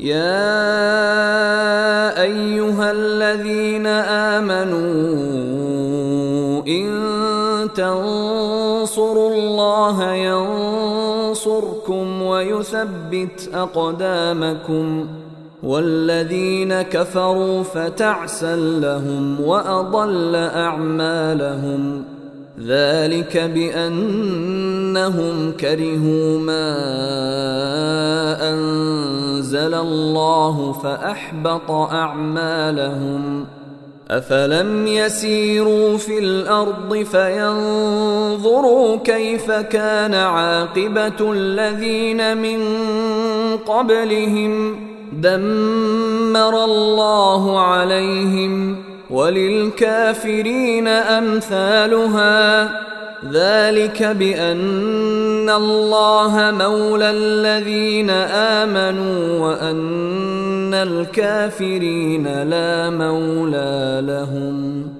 يا أيها الذين آمنوا إن تنصروا الله ينصركم ويثبت أقدامكم والذين كفروا فتعسا لهم وأضل أعمالهم ذلك بأنهم كرهوا ما أنزل الله فأحبط أعمالهم. أفلم يسيروا في الأرض فينظروا كيف كان عاقبة الذين من قبلهم. دمر الله عليهم وللكافرين أمثالها. ذلك بأن الله مولى الذين آمنوا وأن الكافرين لا مولى لهم.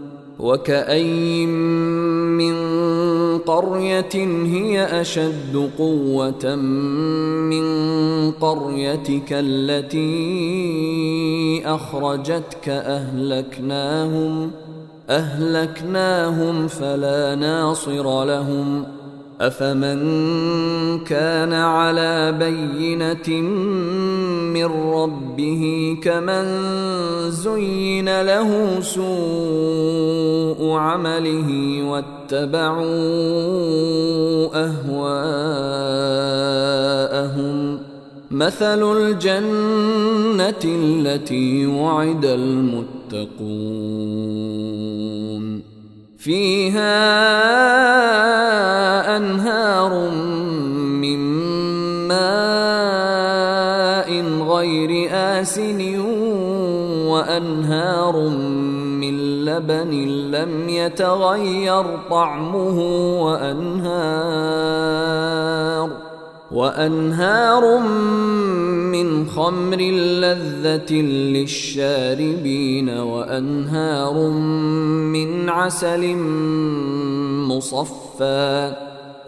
وكأين من قرية هي أشد قوة من قريتك التي أخرجتك أهلكناهم أهلكناهم فلا ناصر لهم أفمن كان على بينة من ربه كمن زين له سوء عمله واتبعوا أهواءهم مثل الجنة التي وعد المتقون فيها انهار من ماء غير آسن وأنهار من لبن لم يتغير طعمه وأنهار وأنهار من خمر لذة للشاربين وأنهار من عسل مصفى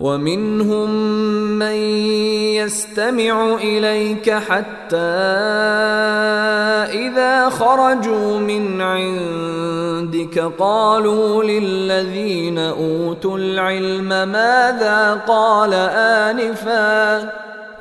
ومنهم من يستمع إليك حتى إذا خرجوا من عندك قالوا للذين أوتوا العلم ماذا قال آنفا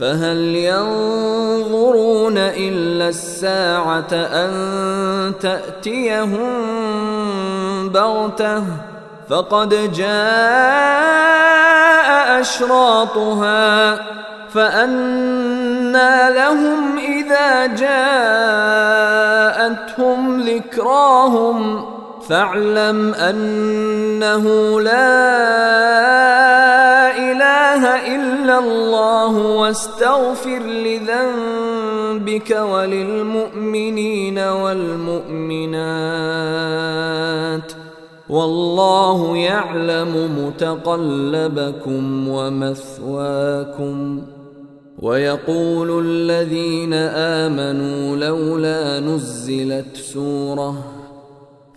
فهل ينظرون إلا الساعة أن تأتيهم بغتة؟ فقد جاء أشراطها فانى لهم إذا جاءتهم ذكراهم. فاعلم أنه لا إله إلا الله واستغفر لذنبك وللمؤمنين والمؤمنات. والله يعلم متقلبكم ومثواكم. ويقول الذين آمنوا لولا نزلت سورة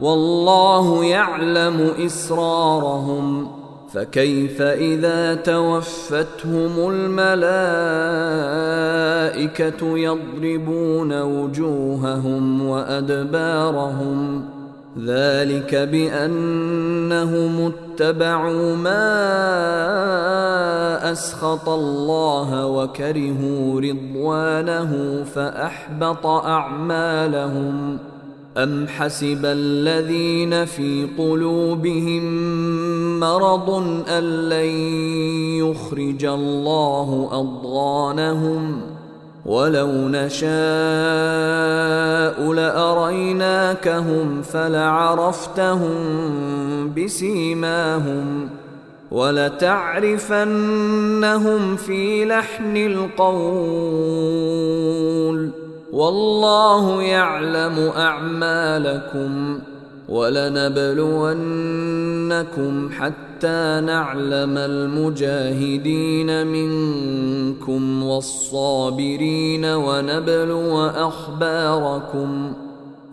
والله يعلم إسرارهم فكيف إذا توفتهم الملائكة يضربون وجوههم وأدبارهم ذلك بأنهم اتبعوا ما أسخط الله وكرهوا رضوانه فأحبط أعمالهم أم حسب الذين في قلوبهم مرض أن لن يخرج الله أضغانهم ولو نشاء لأريناكهم فلعرفتهم بسيماهم ولتعرفنهم في لحن القول والله يعلم أعمالكم ولنبلونكم حتى نعلم المجاهدين منكم والصابرين ونبلو أخباركم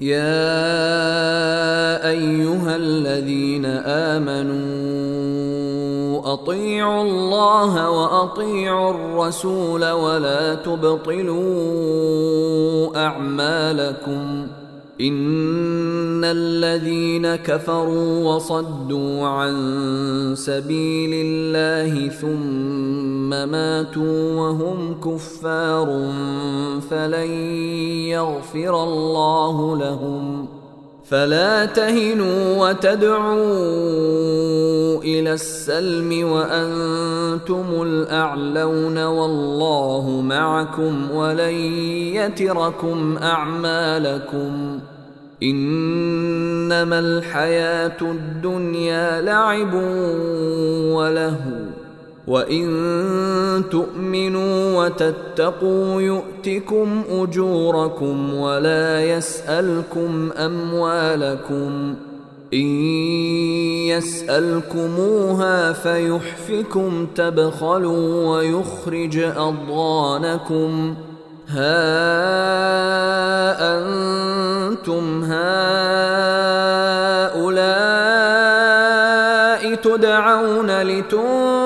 يا أيها الذين آمنوا أطيعوا الله وأطيعوا الرسول ولا تبطلوا أعمالكم إن الذين كفروا وصدوا عن سبيل الله ثم ماتوا وهم كفار فلن يغفر الله لهم. فلا تهنوا وتدعوا إلى السلم وأنتم الأعلون والله معكم ولن يتركم أعمالكم. إنما الحياة الدنيا لعب ولهو. وان تؤمنوا وتتقوا يؤتكم اجوركم ولا يسالكم اموالكم ان يسالكموها فيحفكم تبخلوا ويخرج اضغانكم ها أنتم هؤلاء تدعون لتنفقوا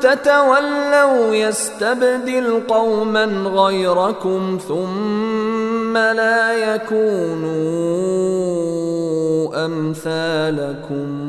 تتولوا يستبدل قوما غيركم ثم لا يكونوا أمثالكم.